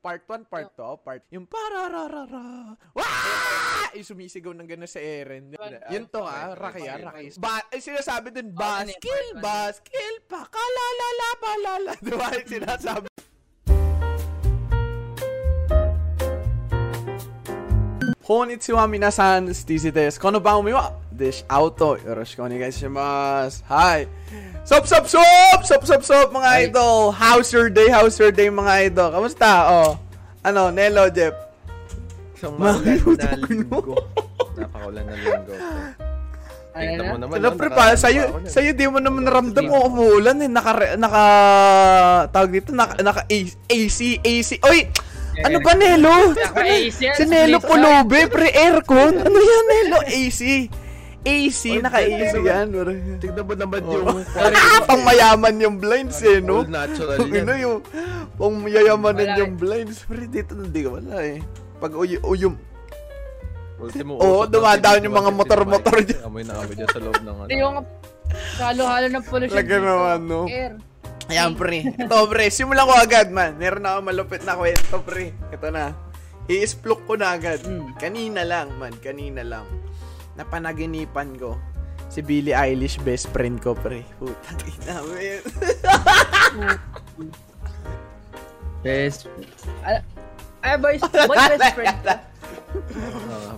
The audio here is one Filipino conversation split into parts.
part 1, part 2, oh. part... Yung parararara, Wah! Ay, sumisigaw ng gano'n sa Eren. Yun to ha, Rakia, Rakia. Ba ay, sinasabi dun, Baskil, Baskil, pakalalala, palala. Diba? Sinasabi Konnichiwa minasan, Stizzy desu. Kono banmi wa desh auto. Yoroshiku onegai shimasu. Hi. Sop, sop, sop! Sop, sop, sop, mga Ay. idol! How's your day? How's your day, mga idol? Kamusta? Oh. Ano, Nelo, Jeff? Isang maulan na linggo. Napakaulan ano na linggo. Tingnan mo naman. Sila pre, pa, sa'yo, sa'yo di mo naman naramdam mo oh, umuulan eh. Naka, naka, tawag dito, naka, naka AC, AC. Oy! Ano ba, Nelo? Si Nelo Pulobe, pre, aircon. Ano yan, Nelo? AC. AC, naka-AC yan. Tignan mo naman Oh. yung Ah, pang mayaman yung blinds eh, no? Natural yan. ano yung pang mayayamanin Wala yung blinds. Pero dito hindi ka wala eh. Pag uy, uyum, Ultimo Oo, usok dumadaan yung mga motor-motor dyan. Amoy na amoy dyan sa loob ng ano. Hindi yung halo-halo ng pollution Talaga naman, no? Air. Ayan, pre. Ito, pre. Simulan ko agad, man. Meron ako malupit na kwento, pre. Ito na. I-explore ko na agad. Hmm. Kanina lang, man. Kanina lang. Napanaginipan ko. Si Billie Eilish, best friend ko, pre. Putang ina, man. Best. Ay, ay boys, boy best friend ko.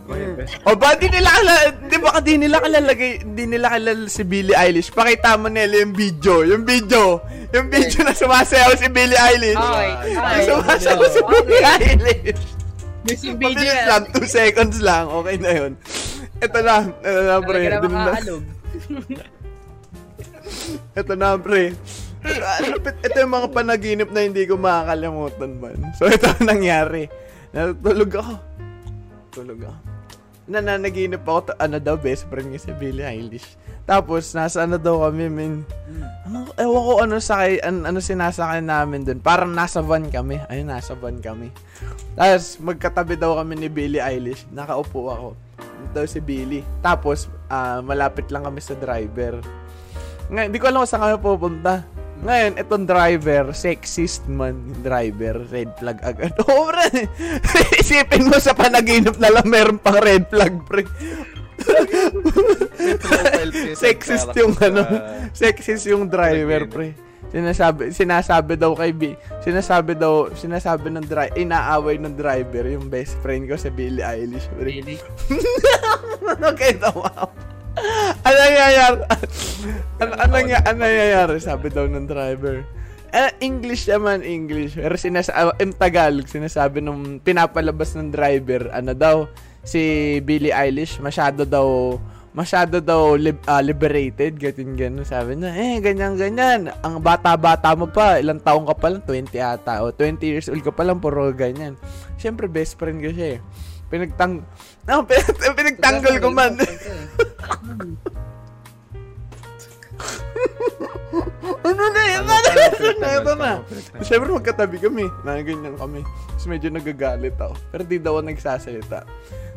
Boy, best. o ba, di nila kalala, di ba di nila kalalagay, di nila kalala si Billie Eilish. Pakita mo nila yung video, yung video, yung video na sumasayaw si Billie Eilish. Okay, Yung okay. sumasayaw si Billie Eilish. Missing video Mabilis lang, 2 seconds lang, okay na yun. Ito na, ito na pre. Dun na. Ito na pre. Ito, ito yung mga panaginip na hindi ko makakalimutan man. So ito ang nangyari. Natulog ako. Tulog ako. Nananaginip ako, to, ano daw, best friend niya si Billie Eilish. Tapos, nasa ano daw kami, min. Ano, ewan ko ano sakay, an, ano sinasakay namin dun. Parang nasa van kami. Ayun, nasa van kami. Tapos, magkatabi daw kami ni Billie Eilish. Nakaupo ako. Daw si Billie. Tapos, ah, malapit lang kami sa driver. Ngayon, hindi ko alam kung saan kami pupunta. Ngayon, itong driver, sexist man yung driver, red flag agad. Oo, pre. Isipin mo sa panaginip na lang meron pang red flag, pre. Sexist yung ano, sexist yung driver, pre. Sinasabi, sinasabi daw kay B, sinasabi daw, sinasabi ng driver, inaaway ng driver yung best friend ko si Billie Eilish. Really? ano kayo tawa? ano nangyayari? ano, ano, ano nangyayari? Sabi daw ng driver. Eh, English naman, English. Pero sinasa in Tagalog, sinasabi nung pinapalabas ng driver, ano daw, si Billie Eilish, masyado daw, masyado daw lib- ah, liberated, ganyan ganun. Sabi na, eh, ganyan ganyan. Ang bata-bata mo pa, ilang taong ka pa lang, 20 ata, o 20 years old ka pa lang, puro ganyan. Siyempre, best friend ko siya eh. Pinagtang... No, pin- pinagtanggol ko man. ano na yun? Ano, Ano na? pinagtanggol? Ito na. Paano pinagtanggol? Siyempre magkatabi kami. Nakaganyan kami. Tapos medyo nagagalit ako. Pero di daw ako nagsasalita.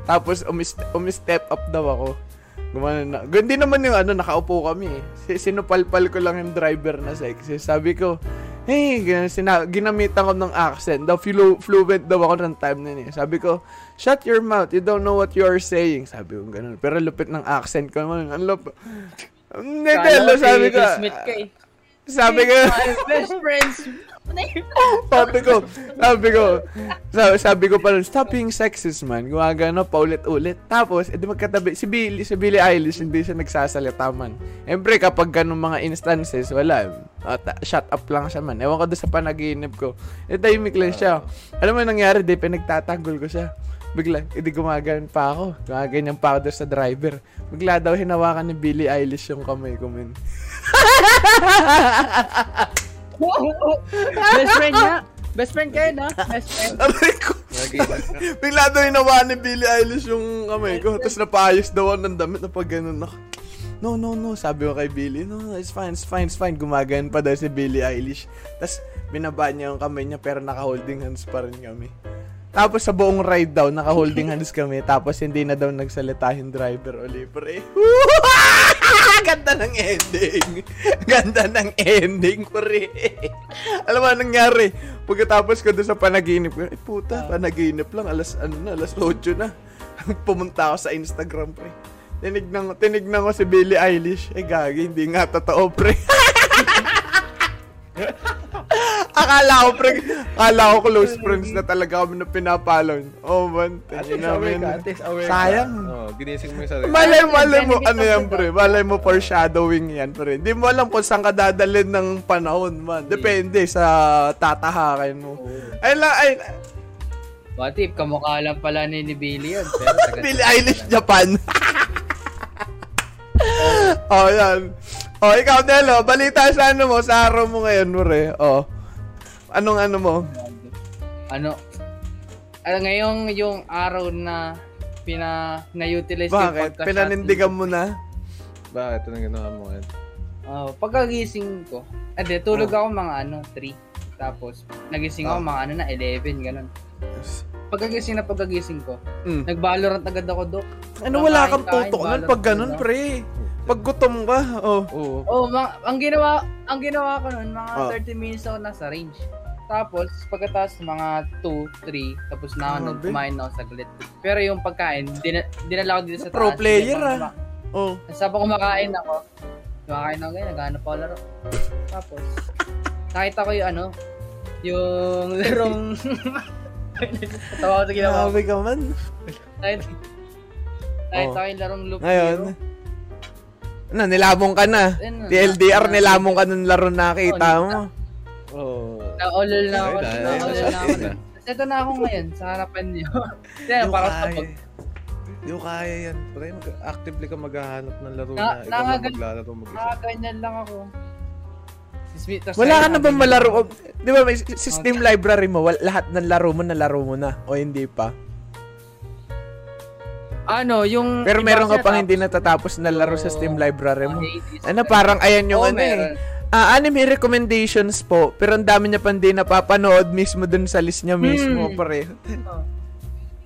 Tapos umis- umi-step up daw ako. Gumana na. Hindi naman yung ano, nakaupo kami eh. Si- Sinupalpal ko lang yung driver na sexy. Sabi ko, hey, sina- ginamitan ko ng accent. Daw flu- fluent daw ako ng time na yun eh. Sabi ko, shut your mouth. You don't know what you are saying. Sabi ko ganun. Pero lupit ng accent ko naman. Ang lupit. Hindi, ko sabi ko. Eh. Sabi ko, best friends. sabi ko, sabi ko, sabi, sabi ko pa rin, stop being sexist man. Gumagano pa ulit-ulit. Tapos, edi magkatabi, si Billie, si Billie Eilish, hindi siya nagsasalita man. Siyempre, kapag ganun mga instances, wala. Uh, ta- shut up lang siya man. Ewan ko doon sa panaginip ko. E tahimik lang siya. Alam mo nangyari, di pinagtatanggol ko siya. Bigla, edi gumagan pa ako. Gumaganyan pa ako doon sa driver. Bigla daw hinawakan ni Billie Eilish yung kamay ko, men. best friend niya. Best friend kayo, no? Best friend. Aray ko. Bigla daw hinawakan ni Billie Eilish yung kamay ko. Tapos napayos daw ako ng damit na pag ganun ako. No, no, no. Sabi ko kay Billie, no, no, it's fine, it's fine, it's fine. Gumagan pa daw si Billie Eilish. Tapos binaba niya yung kamay niya pero naka-holding hands pa rin kami. Tapos sa buong ride daw, naka-holding hands kami. Tapos hindi na daw nagsalita yung driver uli. Pre. Ganda ng ending. Ganda ng ending, pre. Alam mo, anong nangyari? Pagkatapos ko doon sa panaginip ko, eh puta, panaginip lang, alas, ano na, alas 8 na. Pumunta ako sa Instagram, pre. Tinignan, tinignan ko si Billie Eilish. Eh, gagi, hindi nga totoo, pre. akala ko, pre, akala ko close friends na talaga kami na pinapalaw. Oh, man. At least aware ka, at least aware Sayang. ka. Oh, ginising mo yung sarili. Malay, malay mo, ano yan, pre? Malay mo foreshadowing yan, pre. Hindi mo alam kung saan ka dadalhin ng panahon, man. Depende sa tatahakin mo. Ay, la, ay, What if, kamukha lang pala ni, ni Billy yun. Pero Billie Eilish Japan. oh, yan. Oh, ikaw, Nelo, balita sa ano mo, sa araw mo ngayon, pre. Oh. Anong ano mo? ano, ano ngayong yung araw na pina na-utilize yung Bakit? pagka- Pinanindigan mo na? Bakit? Anong ginawa mo ngayon? Oh, pagkagising ko, ade, tulog Oh. ako mga ano, 3. Tapos, nagising ako Oh. mga ano na, 11, ganun. Pagkagising na pagkagising ko, Mm. nag-valorant agad ako, Dok. Ano, wala kang tutok nun pag ganun, muna. pre. Pag gutom ka, oh. Oo. Oh, mga, ang ginawa, ang ginawa ko nun, mga Oh. 30 minutes ako nasa range. Tapos, pagkatapos mga 2, 3, tapos na ako nag kumain ako saglit. Pero yung pagkain, dina, dinala ko dito sa Pro taas. player, Habang ah. Oh. Sabang kumakain ako, kumakain ako ganyan, naghanap ako laro. Tapos, nakita ko yung ano, yung larong... Tawa ko sa ginawa ko. Grabe ka man. Nakita nakita Oh. ko yung larong loop Ngayon, ano, nilamong ka na. Ayun, TLDR, na- nilamong ka ng laro nakita Oh, mo. Oo. Na-olol na ako. Na, na, Na-olol na ako. na. Ito na ako ngayon, sa harapan niyo. Kaya Yung para kaya. tapos. Hindi ko kaya yan. Pre, mag- actively ka maghahanap ng laro Na- na, ikaw lang nangagal- maglalaro mag-isa. Nakaganyan lang ako. Si- tas Wala ka na ba sabi malaro? niya, Di ba may system library mo, wal- lahat ng laro mo nalaro mo na o hindi pa? Ano, yung... Pero meron ka pang hindi tapos- natatapos na laro sa. Steam library mo. Oh. Ano, parang ayan yung Oo, ano eh. Meron. Ah, anime recommendations po, pero ang dami niya pa hindi napapanood mismo dun sa list niya mismo, Hmm. pare.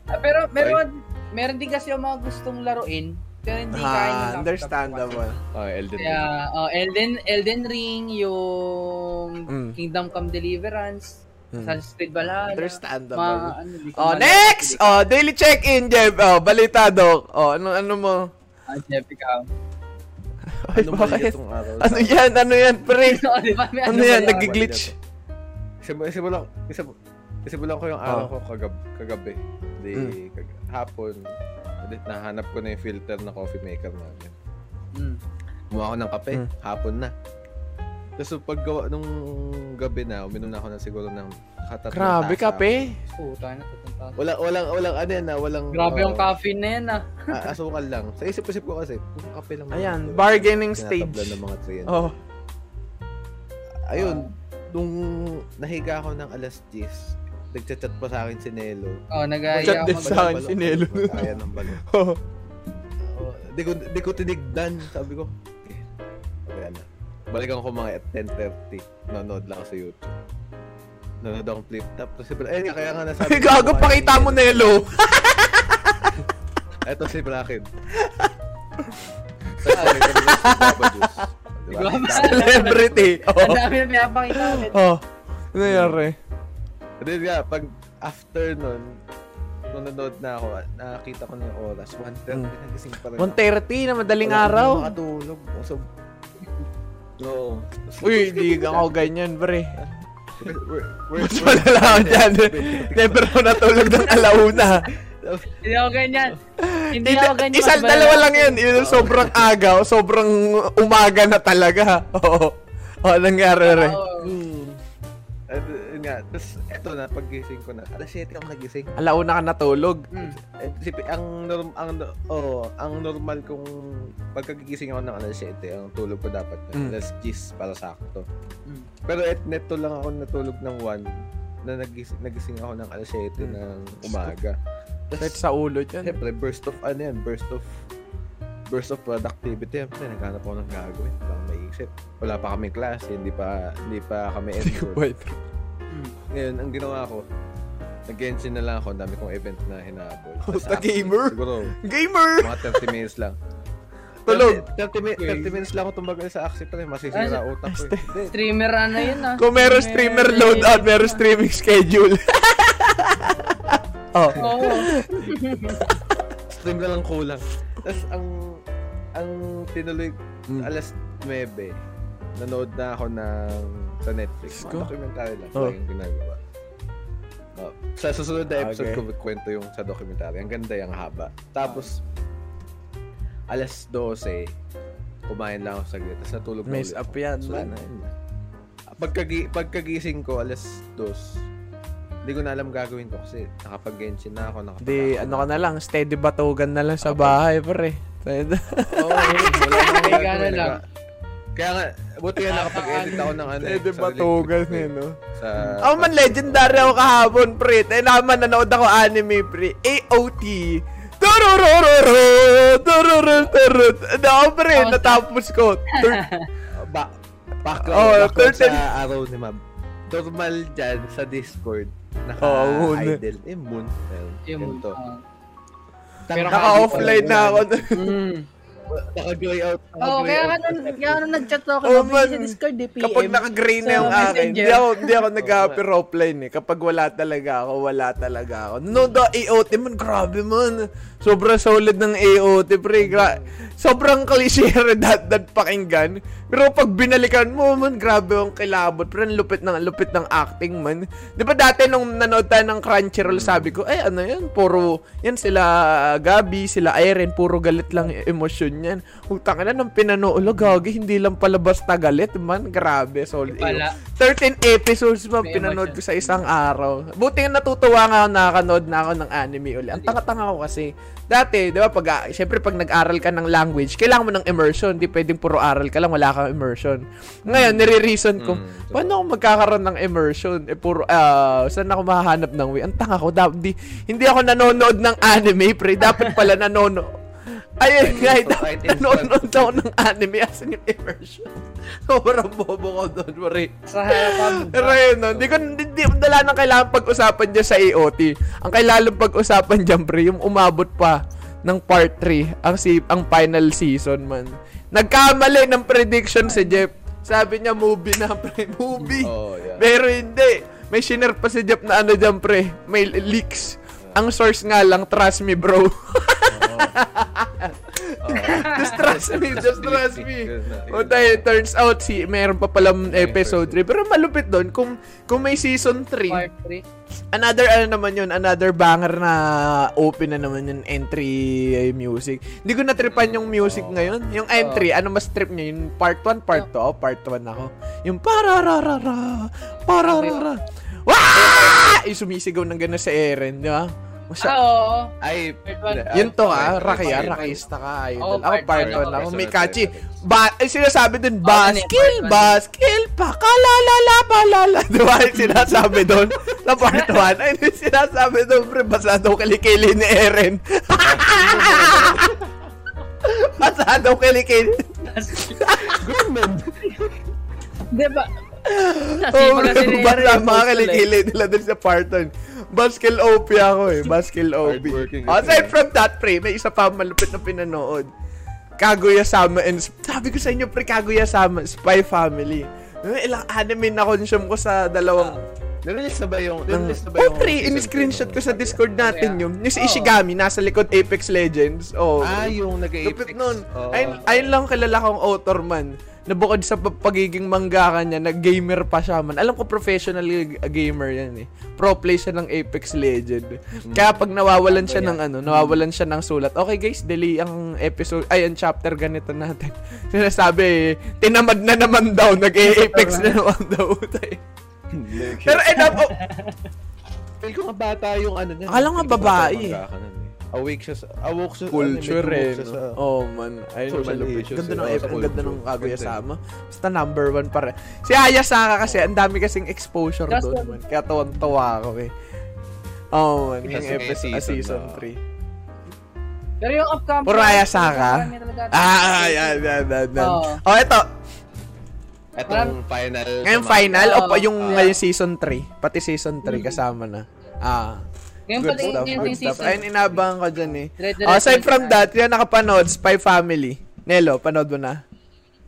Ah, pero meron, meron din kasi yung mga gustong laruin, pero hindi kaya yung Ah, laptop understandable. Oh, Elden. Ring. Kaya, oh, Elden, Elden Ring, yung Mm. Kingdom Come Deliverance, Mm. Assassin's Creed Valhalla, Understandable. mga, ano, Oh, next! Oh, daily check-in, Jeff. Oh, balita, Doc. Oh, ano, ano mo? Ah, Jeff, ikaw. Ay, Ano ba bakit? araw? Ano yan? Ano yan, pre? Oh, ba? Ano ba yan? Nag-glitch? Isimulan, isimulan, isimulan, isimulan ko yung araw Oh. ko kagab, kagabi. Di, Mm. kag, hapon, di, nahanap ko na yung filter na coffee maker namin. Mm. Kumuha ako ng kape, Mm. hapon na. Tapos paggawa nung gabi na, uminom na ako ng siguro ng katatlong Grabe, tasa. kape. Puta na, pupunta. Walang, walang, walang, ano yan na, walang... Grabe yung uh, caffeine na yan ah. ah, asukal lang. Sa isip-isip ko kasi, puro kape lang. Ayan, naman. bargaining stage. ng mga train. Oh. Ayun, nung nahiga ako ng alas 10, nagchat-chat pa sa akin si Nelo. Oh, nag-aaya Chat ako din sa akin si Nelo. Kaya ng balon. Oh. Oh, di ko di ko tinigdan, sabi ko. Okay na. Balikan ko mga at 10:30. Nanonood lang sa YouTube. Nanonood akong flip top. Tapos si Bra- eh, kaya nga nasabi Ay, gago, pakita ni mo, si Bracken. Tapos kami kami ng Baba Juice. Diba? Celebrity. Ang Oh. dami na pinapakita ulit. Oh. Ano nangyari? Hindi nga, pag after nun, nung nanood na ako, nakakita ko na yung oras. 1.30 Mm. nagising pa rin 1.30 na madaling Wala araw. akong makatulog. So, no. Uy, di ako ganyan, pre. Where, where, where, Mas malala ako dyan. Never ako natulog ng alauna. Hindi ako ganyan. Hindi ako ganyan. Isang dalawa lang. Yun yung sobrang aga o sobrang umaga na talaga. Oo. Oo, nangyari rin. Oo. Yun nga, tapos eto na, paggising ko na, alas 7 ako nagising. Alauna ka natulog. Mm. Eh, sipi, ang norm, ang, oh, ang normal kong pagkagigising ako ng alas 7, ang tulog ko dapat Mm. alas 10 para sakto. Mm. Pero et neto lang ako natulog ng 1 na nagising, nagising ako ng alas 7 Mm. ng umaga. Kahit sa ulo dyan. Siyempre, burst of ano yan, burst of burst of productivity. Siyempre, naghanap ako ng gagawin. Wala akong maisip. Wala pa kami class, hindi pa hindi pa kami enrolled. Wait. Mm. Ngayon, ang ginawa ko, nag-genshin na lang ako. Ang dami kong event na hinahabol. Puta, after, gamer. Siguro, Gamer! mga 30 minutes lang. tulog. 30, mi- 30 minutes lang ako tumagal sa Axie pre. Masisira Ah, utak ko eh. Streamer ano yun ah. Kung meron streamer loadout, meron streaming schedule. oh. Oo. Stream na lang kulang. Tapos ang ang tinuloy Mm. alas 9 nanood na ako ng sa Netflix. Ko? Mga documentary lang Oh. yung ginagawa. Oh, sa susunod na episode Okay. ko kwento yung sa documentary. Ang ganda yung haba. Tapos alas 12 kumain lang ako saglit. Tapos natulog na ulit up yan, So, man. Pagkagi pagkagising ko alas 2 hindi ko na alam gagawin ko kasi nakapag-genshin na ako. Nakapag Di, ano ka na lang, steady batugan na lang sa bahay, pre. Oo, oh, wala na lang. Kaya nga, buti nga nakapag-edit ako ng ano. eh, batugan ko, eh, eh, no? Sa, Ako man, legendary ako kahapon, pre. Eh, naman, nanood ako anime, pre. AOT. Tururururu! Tururururu! Ano ako, pre? Oh, Natapos ko. Tur- ba, back, Oh, turtle. sa araw ni Ma'am. Normal dyan sa Discord. Oh, moon. Naka-idle. Eh, moon. Ganito. ah. Pero Naka-offline na ako. Mm. Naka-gray out. Oo, oh, kaya ka nun, kaya ka nun nag-chat ako Oh, man. sa Discord, di PM. Kapag naka-gray na yung akin, hindi ako, hindi ako nag-happy offline eh. Kapag wala talaga ako, wala talaga ako. No, the AOT man, grabe man. Sobrang solid ng AOT, pre. Gra- sobrang cliche redundant pakinggan. Pero pag binalikan mo, man, grabe ang kilabot. Pero lupit ng, lupit ng acting, man. Di ba dati nung nanood tayo ng Crunchyroll, sabi ko, eh, ano yan, puro, yan sila Gabi, sila Irene, puro galit lang emosyon yan. Utang na nang pinanood, gagi, hindi lang pala basta galit, man. Grabe, solid. Wala. 13 episodes May pinanood ko sa isang araw. Buti nga natutuwa nga ako nakakanood na ako ng anime uli. Ang tanga-tanga ko kasi. Dati, di ba, pag, ah, syempre pag nag-aral ka ng language, kailangan mo ng immersion. Di pwedeng puro aral ka lang, wala kang immersion. Ngayon, nire-reason ko, Mm, paano ako magkakaroon ng immersion? Eh, puro, ah, saan ako mahahanap ng way? Ang tanga ko, da- di, hindi ako nanonood ng anime, pre. Dapat pala nanonood. Ayun nga, nanonood ako ng anime as in yung immersion. Sobrang bobo ko doon, pre. Sa harapan. Pero yun, no, hindi ko, hindi, wala nang kailangan pag-usapan dyan sa AOT. Ang kailangan pag-usapan dyan, pre, yung umabot pa ng part 3, ang, si, ang final season, man. Nagkamali ng prediction si Jeff. Sabi niya, movie na, pre, movie. Oh, yeah. Pero hindi. May shiner pa si Jeff na ano dyan, pre. May leaks. Ang source nga lang, trust me, bro. just trust me, just trust me. O tayo, turns out, si, meron pa palang episode 3. Pero malupit doon, kung, kung may season 3, Part 3. another, ano naman yun, another banger na open na naman yung entry eh, music. Hindi ko natripan yung music ngayon. Yung entry, ano mas trip nyo? Yung part 1, part 2? Oh, part 1 ako. Yung parararara, pararara. Wah! Yung sumisigaw ng gano'n sa Eren, di ba? Masya- Ah, oo. Ay, one. ah, yun to ah, Rakya, part- Rakista ka, idol. Oh, ako part part one 1 ako. may sunod. Ba, eh, sinasabi dun, Oh, ano baskil, baskil, pakalalala, palala. Di ba yung sinasabi dun? Sa part 1, ay, sinasabi dun, pre, basa daw kilikili ni Eren. basa daw kilikili. Di ba? Oh, Nasipa kasi ni postal eh. kilikili nila dun sa part 1. Baskil OP ako eh, Baskil OP. Hardworking Aside from that, pre, may isa pa malupit na pinanood. Kaguya-sama and sabi ko sa inyo, pre, Kaguya-sama, Spy Family. Eh, Ilang anime na consume ko sa dalawang Nirelease na ba yung... ng, Nirelease na ba oh, yung... pre, season in-screenshot ko sa Discord natin yun. Yung si Oo. Ishigami, nasa likod Apex Legends. Oh, Ah, yung nag-Apex. Lupit nun. Oo. Ayun, ayun lang kilala kong author man. Na bukod sa pa- pagiging mangaka niya, nag-gamer pa siya man. Alam ko professional gamer yan eh. Pro play siya ng Apex Legend. Kaya pag nawawalan siya ng ano, nawawalan siya ng sulat. Okay guys, delay ang episode, ay ang chapter ganito natin. Sinasabi, eh, tinamad na naman daw, nag-Apex na naman daw. Pero enough, oh, Feel ko nga bata yung ano niya. Akala nga babae eh. Awake siya sa... Awok siya... culture ano, eh. siya sa- Oh man, ayun social malupit. Ganda ng Oh, sa ang ganda ng. Kaguya-sama. Basta number one pare. Si Ayasaka kasi, ang dami kasing exposure doon man. Kaya tuwan-tuwa ako eh. Oh man, yung episode, ah, season season na. 3. Pero yung upcoming... Puro Ayasaka? talaga. Ah, yan, yan, yan, yan. Oh, eto. Etong final... Ngayon final, o yung Ah. ngayon season 3. Pati season 3 kasama na. Ah. Ngayon Good yung stuff, yung good stuff. season. Ayun, inabangan ko dyan eh. Dire-diretso Oh, aside na from that, yan nakapanood, Spy Family. Nelo, panood mo na?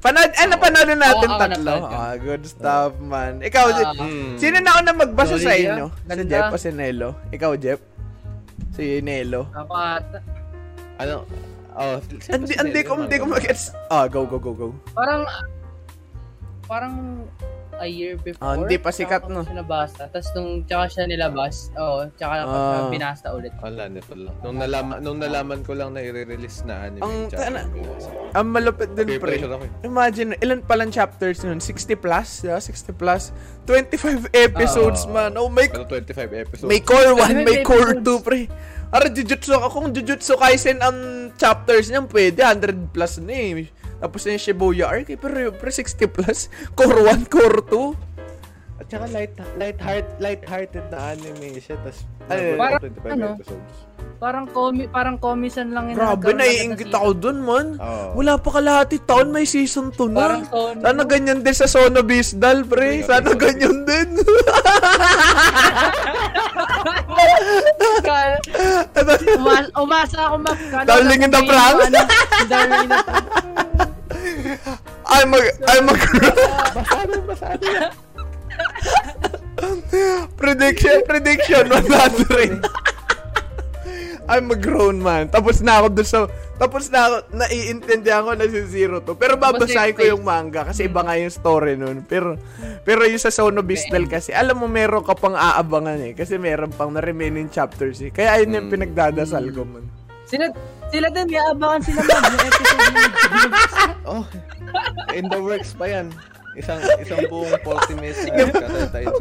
Panood, eh, napanood na natin Oo, ako tatlo. napanood ko. Ah, good stuff, man. Ikaw, Ah. Hmm. sino na una magbasa sa inyo? yan. Si Ganda. Jeff o si Nelo? Ikaw, Jeff? Si Nelo. Ako ata. Ano? Oh, Hindi, hindi ko, hindi ko mag-gets. Ah, go, go, go, go. Parang, parang a year before. Ah, hindi pa sikat, tsaka no? siya nabasa. Tapos nung tsaka siya nilabas, oo, tsaka ko siya Ah. binasa ulit. Wala, nito lang. Nung nalaman, nung nalaman ko lang na i-release na anime. Ang- tsaka tana-. Ang malupit din, Peer pre. eh. Imagine, ilan palang chapters nun? 60 plus? Yeah, 60 plus. 25 episodes, Ah. man. Oh my Pero 25 episodes. May core 1, may 25 core episodes. 2, pre. Ara, Jujutsu ako. Kung Jujutsu Kaisen ang chapters niyan, pwede. 100 plus na eh. Tapos na yung Shibuya arc, eh. Pero, pero 60 plus. Core 1, core 2. At saka light, light heart, light-hearted na anime siya. Tapos, Ay, parang, 25 ano? episodes. Parang comi, parang komisan lang yung Grabe, naiingit season. ako dun, man. Oo. Wala pa kalahati taon, may season 2 Parang na. Sono. Sana ganyan din sa Sono Bisdal, pre. Sana ganyan din. Kal- Umas, umasa ako mag... Kala Darling in the ano, Darling in the Franxx. I'm mag... I'm mag... Basado, basado prediction, prediction, 100. I'm a grown man. Tapos na ako dun sa... Tapos na ako, naiintindihan ko na si Zero to. Pero babasahin ko yung manga kasi iba nga yung story nun. Pero, pero yung sa Sono Bisdal kasi, alam mo meron ka pang aabangan eh. Kasi meron pang na remaining chapters eh. Kaya ayun yung Mm. pinagdadasal ko man. Sila, sila din, may abangan sila mag Oh, in the works pa yan. Isang isang buong 40 minutes na.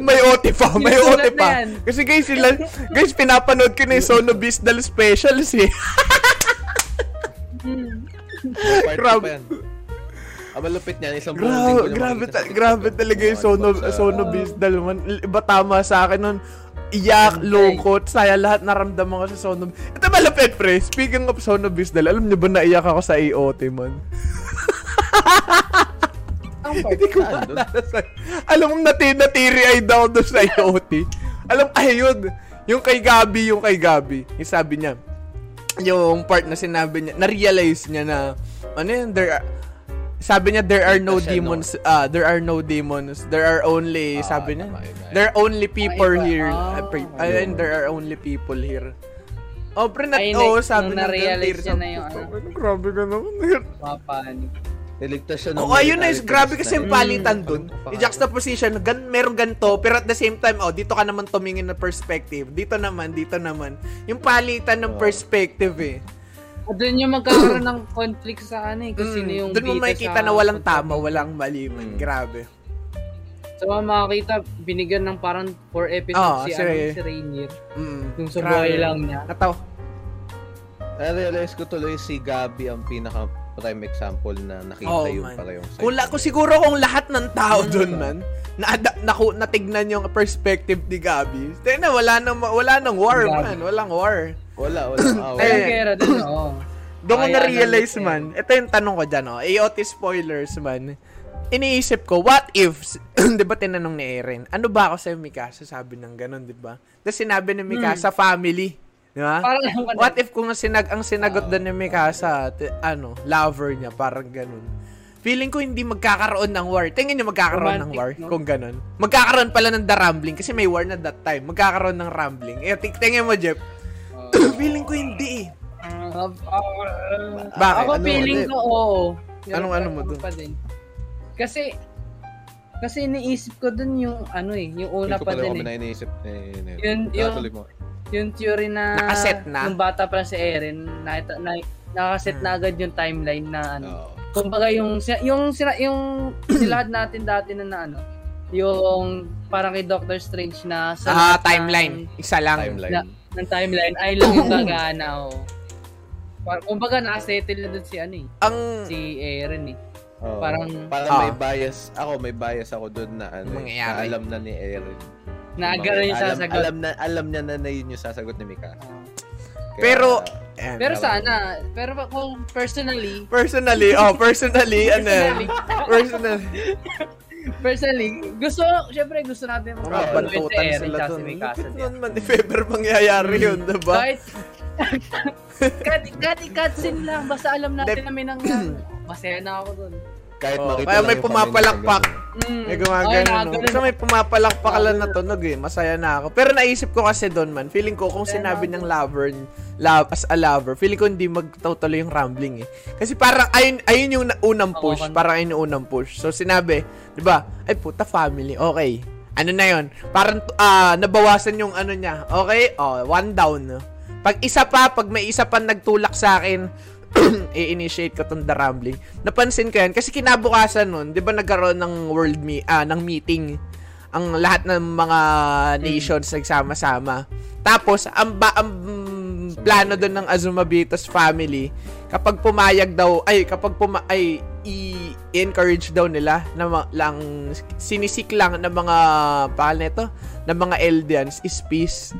May OT pa, may OT pa. Kasi guys, sila, guys, pinapanood ko na yung Sono Bisdal specials eh. Grabe. Ang malupit niyan, isang buong niya grabe, ta- grabe talaga yung Sono, Sono Bisdal man. Iba tama sa akin nun. Iyak, lungkot, saya lahat naramdaman ko sa Sono Ito malapit, pre. Speaking of Sono Bisdal, alam niyo ba naiyak ako sa AOT, man? Hindi ko maalala sa... Alam mo, nati natiri ay daw doon sa AOT. alam, ayun. Yung kay Gabi, yung kay Gabi. Yung sabi niya, yung part na sinabi niya, na-realize niya na, ano yun, there are, sabi niya, there are no demons, ah, there are no demons, there are only, Ah, sabi niya, tama yun, there are only people iba. here, pre- ayun. ayun, there are only people here. Oh, pre, na, Ay, oh, sabi niya, na-realize "Tears niya na yung puso." ano. Grabe ka naman. Mapanik. Niligtas siya ng Oo, ayun na, grabe kasi yung palitan Mm. dun. Yung juxtaposition, gan, meron ganito, pero at the same time, oh, dito ka naman tumingin na perspective. Dito naman, dito naman. Yung palitan ng perspective eh. Doon yung magkakaroon ng conflict sa ano eh. Kung sino yung Doon mo makikita na walang tama, walang mali man. Mm. Grabe. So makakita, binigyan ng parang 4 Oo, episodes si, si- ano, si Rainier. Mm. Yung sa buhay lang niya. Nataw. Na-realize ko tuloy si Gabi ang pinaka prime example na nakita Oh, yung man. parehong side. Kung, la, kung siguro kung lahat ng tao doon man, na, na, natignan yung perspective ni Gabi, tingnan, wala nang, wala nang war Gabi. man. Walang war. Wala, wala. Ah, wala. Ayun, kera din, oo. Doon ko Kaya na-realize ano, man, ito yung tanong ko dyan, oh, AOT spoilers man. Iniisip ko, what if, di ba tinanong ni Erin, ano ba ako sa'yo, Mikasa? Sabi ng ganun, di ba? Tapos sinabi ni Mikasa, family. Di ba? What if kung ang sinag ang sinagot doon ni Mikasa, t- ano, lover niya, parang ganun. Feeling ko hindi magkakaroon ng war. Tingin niyo magkakaroon ng Romantic, war no? kung ganun. Magkakaroon pala ng the rambling kasi may war na that time. Magkakaroon ng rambling. Eh, ting- tingin mo, Jeff. Feeling ko hindi eh. Bakit? Ako Ano, feeling ko, oo. Anong- ano mo Ako dun? pa din. Kasi, kasi iniisip ko dun yung ano eh, yung una Hindi ko pa pala din kami eh. na iniisip. Eh, eh, Yun- yung- mo. Yung theory na, Nakaset na? nung bata pa si Erin, nakita, na, nakaset na agad yung timeline na ano. Oo. Kumbaga yung, yung, sila, yung silahad natin dati na, na ano, yung parang kay Doctor Strange na sa Ah, timeline. Isa lang. timeline. Na- ng timeline ay lang yung gagana oh. Kumbaga nakasettle na dun si ano eh, Ang si Eren eh. Oo. parang- parang Ah. may bias. Ako may bias ako doon na ano, eh, na alam na ni Erin. Na ganun yung alam, sasagot. alam na alam niya na na yun yung sasagot ni Mika. Ah. Kaya, Pero- Ayan. pero sana, pero kung personally, Personally, oh, personally, ano, personally, personally. gusto, syempre gusto natin Mga si bantutan sila Mikasa. Lupit nun man, if ever mangyayari yun, diba? Kahit, kahit, kahit i-cutscene lang, basta alam natin na may nangyari. masaya na ako dun. Kahit Oh, makita kaya may yung pumapalakpak. Mm. May Ay, gumagano. no? nakaganon. Kasi may pumapalakpak lang na tunog eh. Masaya na ako. Pero naisip ko kasi doon man, feeling ko kung sinabi na ng lover, love, as a lover, feeling ko hindi magtutuloy yung rambling eh. Kasi parang ayun, ayun yung na- unang push. Parang ayun yung unang push. So sinabi, di ba? Ay puta family. Okay. Ano na yon? Parang ah nabawasan yung ano niya. Okay? Oh, one down. Pag isa pa, pag may isa pa nagtulak sa akin, i-initiate ko tong the rambling. Napansin ko yan kasi kinabukasan nun, 'di ba nagkaroon ng world me ah ng meeting ang lahat ng mga nations nagsama-sama. Tapos ang, ba, ang plano doon ng Azumabitos family kapag pumayag daw ay kapag puma, ay i-encourage daw nila na ma- lang sinisik lang ng mga pakal nito ng mga Eldians is peace.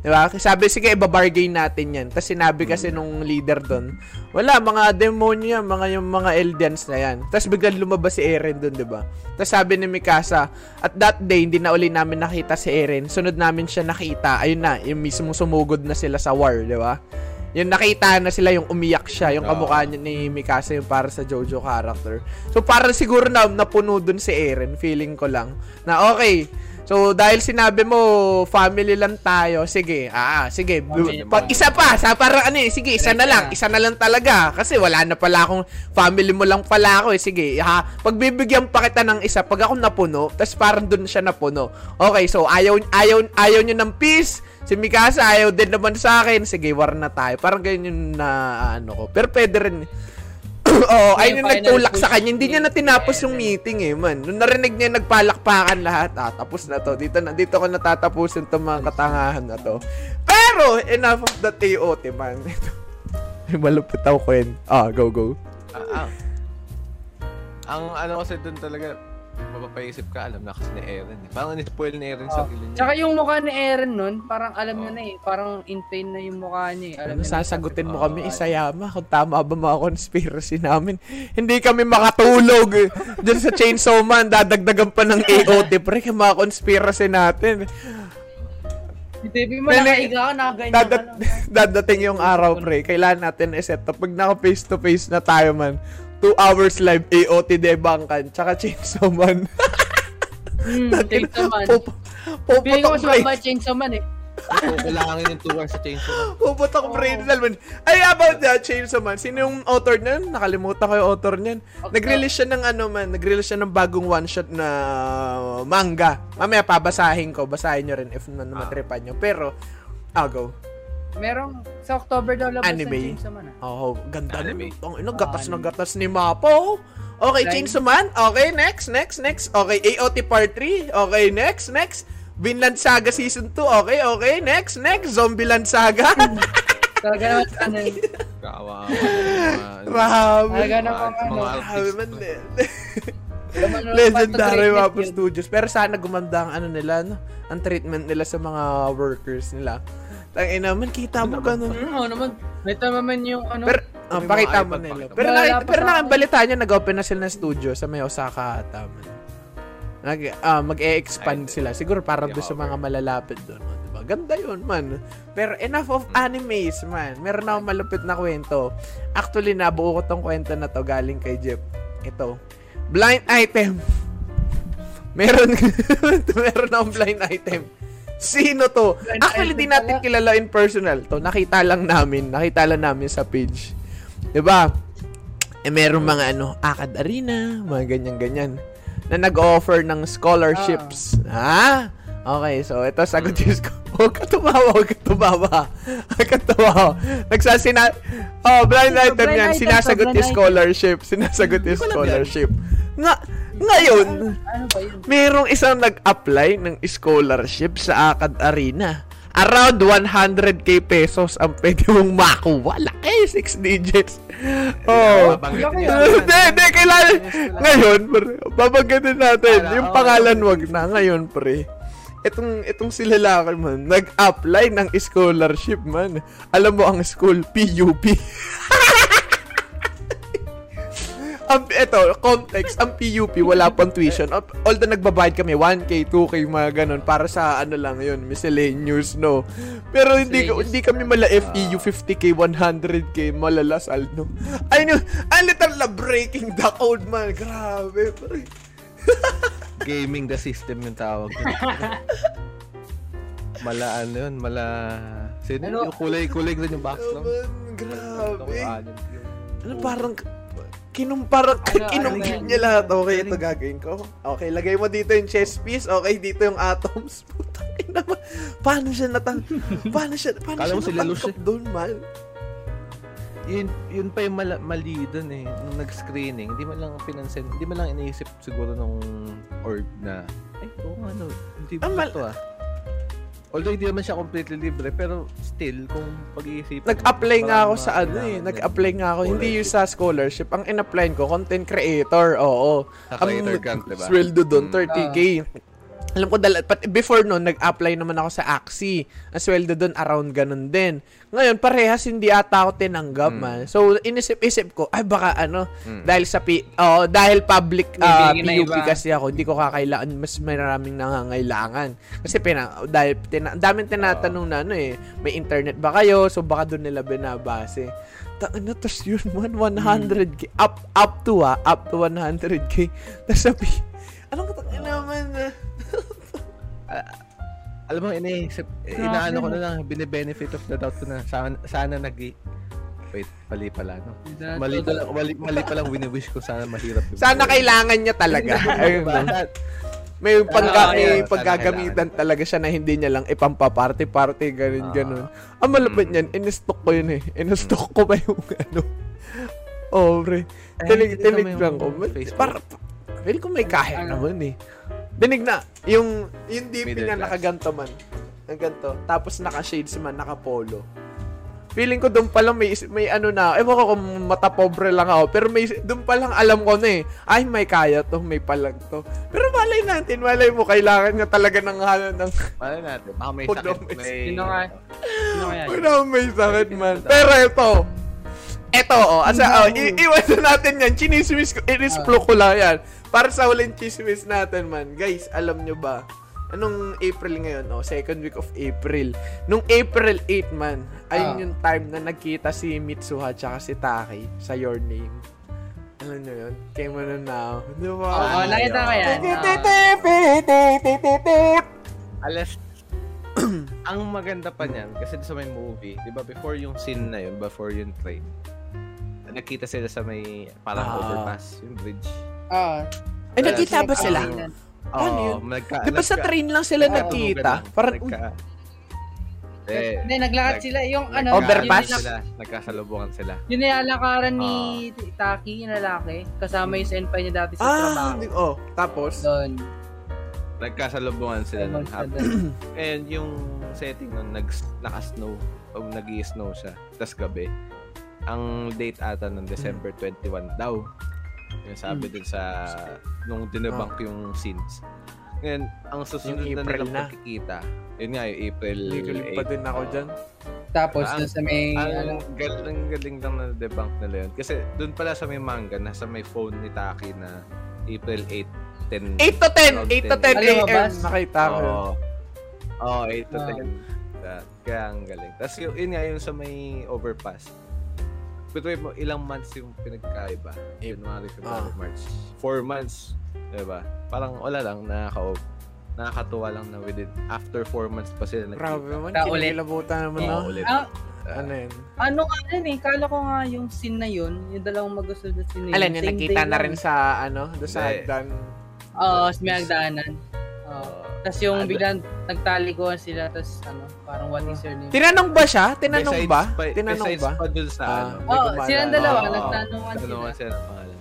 Diba? Sabi, sige, ibabargain natin yan. Tapos sinabi kasi nung leader doon, wala, mga demonyo yan, mga yung mga Eldians na yan. Tapos biglang lumabas si Eren doon, diba? Tapos sabi ni Mikasa, at that day, hindi na uli namin nakita si Eren. Sunod namin siya nakita. Ayun na, yung mismo sumugod na sila sa war, diba? Yung nakita na sila, yung umiyak siya, yung kamukha niya ni Mikasa, yung para sa Jojo character. So, parang siguro na napuno dun si Eren, feeling ko lang, na okay, So, dahil sinabi mo, family lang tayo, sige, ah, sige, Family pag lang. isa pa, sa parang ano eh, sige, isa na lang, isa. na lang talaga, kasi wala na pala akong, family mo lang pala ako eh, sige, ha, pagbibigyan pa kita ng isa, pag ako napuno, tas parang dun siya napuno, okay, so, ayaw, ayaw, ayaw nyo ng peace, si Mikasa ayaw din naman sa akin, sige, war na tayo, parang ganyan yung na, ano ko, pero pwede rin, Oo, ayun yung nagtulak sa kanya. Hindi niya na tinapos yung meeting eh, man. Nung narinig niya nagpalakpakan lahat, ah, tapos na to. Dito na dito ko natatapusin tong mga katangahan na to. Pero enough of the TOT, man. Malupit ako kwento. Ah, go go. Ah, ah. Ang ano kasi doon talaga, mapapaisip ka, alam na kasi ni Eren. Eh. Parang ni-spoil ni Eren sa Oh. sarili niya. Tsaka yung mukha ni Eren nun, parang alam niya na eh. Parang in pain na yung mukha niya eh. Alam Ano, sasagutin mo kami, Isayama, kung tama ba mga conspiracy namin. Hindi kami makatulog. eh. Diyan sa Chainsaw Man, dadagdagan pa ng AOT, pre, yung mga conspiracy natin. Hindi mo nakaiga ka, nakaganyan ka Dadat, lang. dadating yung araw, pre. Kailangan natin i-set up. Pag naka face-to-face na tayo, man, 2 hours live AOT debangkan, tsaka Chainsaw Man. Hmm, Chainsaw Man. Pup- ko Puputok, mas pre. mababa Chainsaw Man eh. Kukulangin yung 2 hours sa Chainsaw Man. Puputok, pre. man. Ay, about that, Chainsaw Man. Sino yung author niyan? Nakalimutan ko yung author niyan. Nag-release siya ng ano, man. Nag-release siya ng bagong one-shot na manga. Mamaya, pabasahin ko. Basahin nyo rin if man matripan nyo. Pero, ah, go. Merong, sa October daw labas Anime. ng Chainsaw Man ah. Oh, ganda Anime. Ang ino, gatas na Anime. gatas ni Mapo. Okay, Line. Chainsaw Man. Okay, next, next, next. Okay, AOT Part 3. Okay, next, next. Vinland Saga Season 2. Okay, okay, next, next. Zombieland Saga. Talaga naman ano eh. Kawawa. Grabe. Talaga naman ano. Grabe man. naman Legendary Mapo Studios. Pero sana gumanda ang ano nila, no? Ang treatment nila sa mga workers nila. Tangin naman, kita mo ganun. Oo naman. May tama man yung ano. Pero, ah, May pakita mo nila. mo. Pero, nakita, pa pero akin. nakabalita nyo, nag-open na sila ng studio sa may Osaka ata. man. Nag, ah, mag-e-expand Ay, sila. Siguro para doon sa mga malalapit doon. no? Diba? Ganda yun, man. Pero enough of animes, man. Meron akong malupit na kwento. Actually, nabuo ko tong kwento na to galing kay Jeff. Ito. Blind item. Meron, meron akong blind item. Sino to? Actually, di natin kilala in personal to. Nakita lang namin. Nakita lang namin sa page. ba? Eh meron mga ano, Akad Arena, mga ganyan-ganyan na nag-offer ng scholarships. Ha? Okay, so ito sagot yung sco- Huwag ka tumawa, huwag ka tumawa. Huwag ka tumawa. Nagsasina... Oh, blind item yan. Sinasagot yung scholarship. Sinasagot yung ko scholarship. Nga, ngayon, Ano ba yun? merong isang nag-apply ng scholarship sa Akad Arena. Around 100k pesos ang pwede mong makuha. Laki, 6 digits. Oh. Hindi. Hindi, kailangan. Ngayon, pre, babanggitin natin. Yung pangalan wag na. Ngayon, pre. Itong, itong si lalaki man, nag-apply ng scholarship man. Alam mo ang school, PUP. ang, eto, context, ang PUP, wala pang tuition. Al- Although nagbabayad kami, 1K, 2K, mga ganun, para sa ano lang yun, miscellaneous, no? Pero hindi, hindi kami mala FEU, 50K, 100K, malalasal, no? Ayun yun, ang literal na breaking the code, man. Grabe, pre. Gaming the system yung tawag. mala ano yun, mala... Sino Ano? yung kulay-kulay din yung box, no? Man, grabe. Ano, Ano parang kinumpara Ano, kinunggit ano niya lahat. Okay, ito gagawin ko. Okay, lagay mo dito yung chess piece. Okay, dito yung atoms. Putang ina mo. Paano siya natang Paano siya paano Kala siya natangkap doon, mal? yun, yun pa yung mala, mali dun eh. Nung nag-screening, hindi mo lang pinansin, hindi mo lang iniisip siguro nung org na, ay, oo nga no, hindi Ah, ba mal- to ah. Although hindi naman siya completely libre, pero still, kung pag-iisipan Nag-apply nga ako sa ano eh. Nag-apply nga ako. Hindi yung sa scholarship. Ang in-apply ko, content creator. Oo. Sa creator grant, diba? sweldo doon, Mm. 30k. Alam ko, dala, pat, before noon, nag-apply naman ako sa Axie. Ang sweldo doon, around ganun din. Ngayon, parehas hindi ata ako tinanggap, Mm. man. So, inisip-isip ko, ay baka ano, Mm. dahil sa, P, oh, dahil public May ah, PUP kasi ako, hindi ko kakailangan, mas maraming nangangailangan. Kasi pina, dahil tina, daming tinatanong na ano eh, may internet ba kayo? So, baka doon nila binabase. Ta ano, tas yun man, 100k. Up, up to ah, up to 100k. Tas sabi, anong naman na? Alam mo, iniisip, eh, inaano ko na lang, bine-benefit of the doubt ko na, sana, sana nag Wait, mali pala, no? Mali pa lang, mali, mali pa lang wini-wish ko sana mahirap. yung Sana kailangan niya talaga. Ayun, no? May, pagka, Ah, may pagkagamitan talaga siya na hindi niya lang ipampaparty-party, ganun, Ah. ganun. Ang malapit Mm. niyan, in-stock ko yun eh. In-stock ko pa yung ano. Oh, pre. Tinig naman lang ko. Facebook. Para, feeling ko may kahit Ano? naman eh. Dinig na, yung, yung DP Middle niya class. nakaganto man. Nakaganto. Tapos naka-shades man, naka-polo. Feeling ko doon pa lang may, may ano na, ewan ko kung mata pobre lang ako, pero may, doon pa lang alam ko na eh, ay may kaya to, may palag to. Pero malay natin, malay mo, kailangan niya talaga ng ano, ng, Ano natin, baka may sakit, may... Sino nga? Sino kaya? wala may sakit man. Pero ito, ito, oh, asa, oh, i- iwasan natin yan, chinismis ko, inisflo ko lang yan. Para sa huling chismis natin man, guys, alam nyo ba, anong April ngayon, oh, second week of April. Nung April 8 man, ayun Ah. yung time na nagkita si Mitsuha tsaka si Taki sa Your Name. Alam nyo yun? Came on and now. Di ba? Oo, Ah, nakita ko yan. Alas, ang maganda pa niyan, kasi sa may movie, di ba before yung scene na yun, before yung train, nakita sila sa may parang Ah. overpass, yung bridge. Oo. Ay, nagkita ba sila? Paano Oo, yun? nagka- Di ba sa train lang sila nagkita? nagka- Parang, nagka- Eh, Hindi, naglakad nag- sila. Yung ano, Overpass? Yun, Sila, nagkasalubungan sila. yun yung alakaran ni Taki, yung lalaki. Kasama yung senpai niya dati sa ah, trabaho. oh, tapos, Doon. Nagkasalubungan sila ng hapon. And yung setting nun, nag, naka-snow. O nag snow siya. Tapos gabi. Ang date ata ng December 21 daw. Yung sabi Hmm. dun sa, nung dinebunk yung scenes. Ngayon, ang susunod Yung na April nilang na. pagkikita, yun nga, yung April Ligalig pa 8. din ako dyan. Tapos, Ah, sa may, ano, Ang galing, galing lang na debunk nila yun. Kasi doon pala sa may manga, nasa may phone ni Taki na April 8, 10. 8 to 10! 8 to 10 Ano, a.m. Nakita ko. Oo. Oo, 8 to Ah. 10. That, kaya ang galing. Tapos yun, yun nga, yung sa may overpass. Pero mo, ilang months yung pinagkaiba? January, February, Ah. March. Four months. Diba? Parang wala lang, nakaka nakakatuwa lang na within, after four months pa sila Grabe nagkita. naman, Kaulit. kinikilabutan naman Oo, no? ulit. ah, Ano yun? ano nga yun eh, kala ko nga yung scene na yun, yung dalawang magkasunod na scene na yun. Alam same nakita na rin sa, ano, doon sa hagdan. Oo, sa may hagdanan. Oo. Tapos yung Ano? biglang nagtalikuhan sila, tapos ano, parang what is your name? Tinanong ba siya? Tinanong Besides ba? pa, Tinanong besides ba? pa dun sa Ah. ano. Oo, gumala. silang dalawa, Oo, nagtanungan sila. Tanungan sila ng pangalan.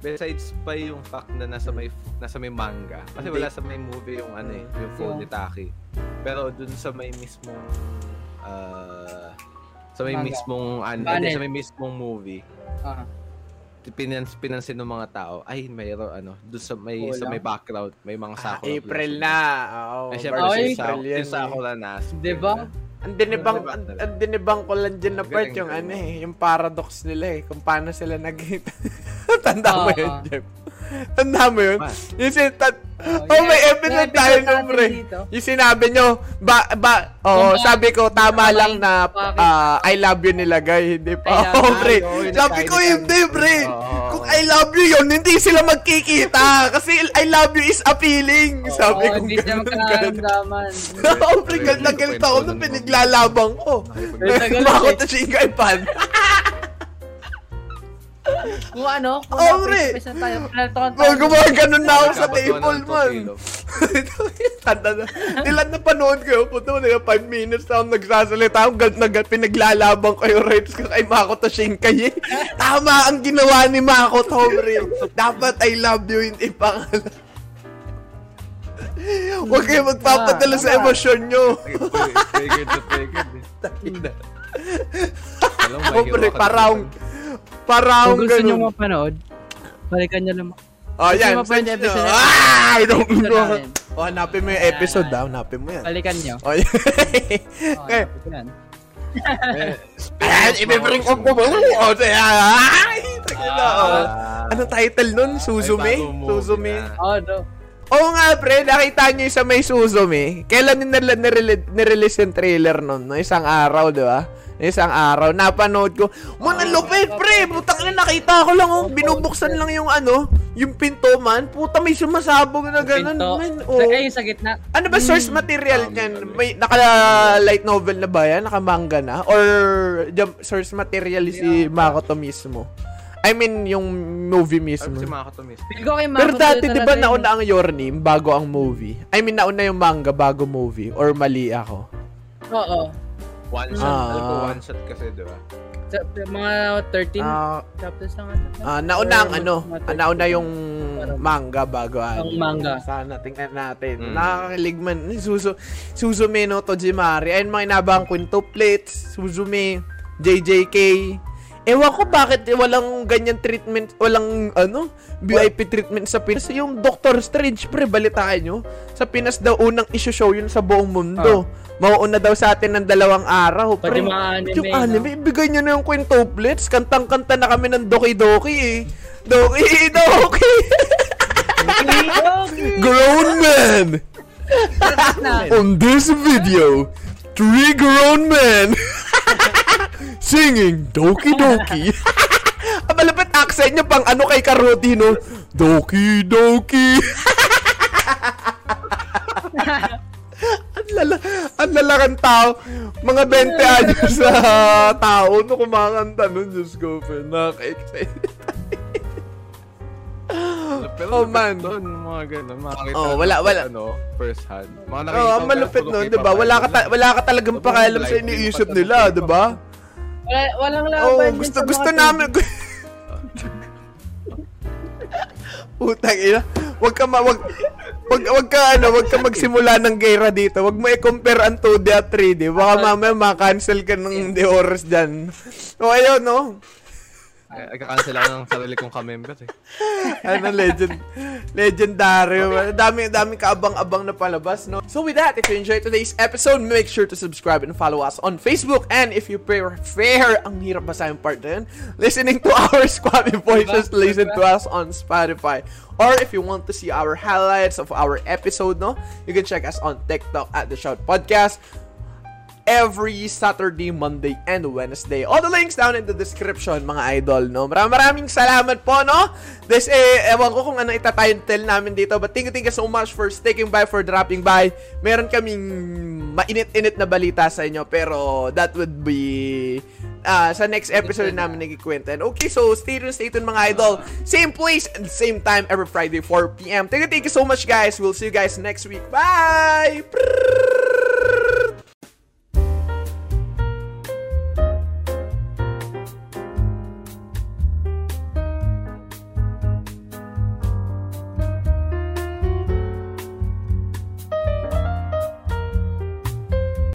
Besides pa yung fact na nasa may nasa may manga. Kasi Hindi. wala sa may movie yung ano eh, yung phone Yung- ni Taki. Pero dun sa may mismong ah, sa may Manga. mismong ano, sa may mismong movie, Ah, pinans pinansin ng mga tao, ay mayroon ano, dun sa may sa Kulang. may background, may mga Ah, Sakura April blossom. na. Oo. Ay, syempre, Oh, si, April Sa- yan si eh. Sakura na. Diba? na. Ang dinibang, Diba? ang, ang dinibang ko lang dyan na part Galing, yung galing ano eh, yung paradox nila eh, kung paano sila nag Tanda mo Oo. yun, Jeff. Tanda mo yun? Yung sin- ta- Oh, oh, may May tayo episode nun, natin pre. Yung sinabi nyo, ba, ba, oh, Kung sabi ko, tama bakit- lang na bakit- ah, I love you nilagay, hindi pa. I love Oh, you. pre. Sabi ko, hindi, pre. Kung I love you yun, hindi sila magkikita. Kasi I love you is appealing. Sabi ko, hindi siya ganun, ganun. magkakaramdaman. Oo, pre, galit na galit ako nung pinaglalabang ko. Galit na Bakit eh. na Shinkai Pan? Kung ano, kung oh, pre. face na tayo, tayo. Mga gumaganon na ako sa table, man. Tanda na. Ilan na panood ko. Puto na yung 5 minutes na akong nagsasalita. Ang galit na galit. Pinaglalabang ko yung rights ko kay Makoto Shinkai. Tama ang ginawa ni Makoto, pre. Dapat I love you, hindi pangalan. Huwag kayo magpapadala sa emosyon nyo. Triggered na triggered. eh. Alam mo, Oh, may parang, dito. parang Kung gusto nyo ganun. mapanood, balikan nyo lang. Oh, yan. mo nyo. episode na- Ah! I don't Episode know. Oh, hanapin mo yung episode, daw. Hanapin mo yan. Balikan nyo. Oh, yan. Oh, Okay. yan. Eh, Ayan, ibibring ko po. O, kaya, ay! Takina, oh. Ah. Anong title nun? Suzume? Suzume? Oh, no. Oo nga, pre. Nakita nyo yung sa may Suzume. Kailan nila nirele- nirelease yung trailer nun? No? Isang araw, di ba? Isang araw. Napanood ko. Mo, lupit, pre! Putang na nakita ko lang, oh. Binubuksan lang yung ano, yung pinto man. Puta, may sumasabog na ganun. Pinto. Man, Sa- oh. Ay, sa gitna. Ano ba source material Um, niyan? ano May naka-light novel na ba yan? Naka-manga na? Or source material si Makoto mismo? I mean, yung movie mismo. si Makoto kay Pero dati, di ba, nauna ang Your Name bago ang movie? I mean, nauna yung manga bago movie? Or mali ako? Oo. One shot. Ah. Alam ko one shot kasi, di ba? Sa- Mga 13 Ah, chapters lang ata. ah, nauna ang ano, ah, nauna yung manga bago ano. Ang manga. Sana, tingnan natin. Mm. Nakakakilig man. Suzu, Suzume no Tojimari. Ayun mga inabang quintuplets, Suzume, JJK. Ewan ko bakit walang ganyan treatment, walang ano, VIP treatment sa Pinas. Yung Doctor Strange, pre, balitaan nyo. Sa Pinas daw unang issue-show yun sa buong mundo. Mauuna daw sa atin ng dalawang araw. Pati Pre, mga anime, yung no? anime, ibigay nyo na yung quintuplets. Kantang-kanta na kami ng Doki Doki eh. Doki Doki! Grown men! On this video, three grown men singing Doki Doki. Ang malapit accent niya pang ano kay Karuti, no? Doki Doki. ang lala, ang lalakan tao. Mga 20 anyos sa tao no kumakanta nun. Diyos ko, friend. Nakaka-excite. Pero Oh, man. Doon, mga ganun. Makakita Oh, wala, wala. Ano, first hand. Mga Oo, oh, ang malupit nun, di ba? Wala ka, ta- wala ka talagang pakialam sa iniisip nila, di ba? Wala, walang laban yun gusto, gusto namin. Putang ina. Wag ka ma, wag, wag, wag ka ano, wag ka magsimula ng gera dito. Wag mo i-compare ang 2D at 3D. Baka mamaya makancel ka ng de oras dyan. O ayun, no? Ay, kakancel ako ng sarili kong ka-member eh. ano legend legendary. Dami dami kaabang-abang na palabas no? So with that if you enjoyed today's episode make sure to subscribe and follow us on Facebook. And if you prefer ang hirap ba sa yung part na yun? Listening to our squabby voices listen to us on Spotify. Or if you want to see our highlights of our episode no? You can check us on TikTok at the Shout Podcast every Saturday, Monday, and Wednesday. All the links down in the description, mga idol, no? Maraming maraming salamat po, no? This, eh, ewan ko kung ano itatitle namin dito, but thank you, thank you so much for sticking by, for dropping by. Meron kaming mainit-init na balita sa inyo, pero that would be ah, sa next episode namin nagkikwentan. Okay, so stay tuned, stay tuned mga idol. Same place and same time every Friday, 4pm. Thank you, thank you so much, guys. We'll see you guys next week. Bye! Prrrr!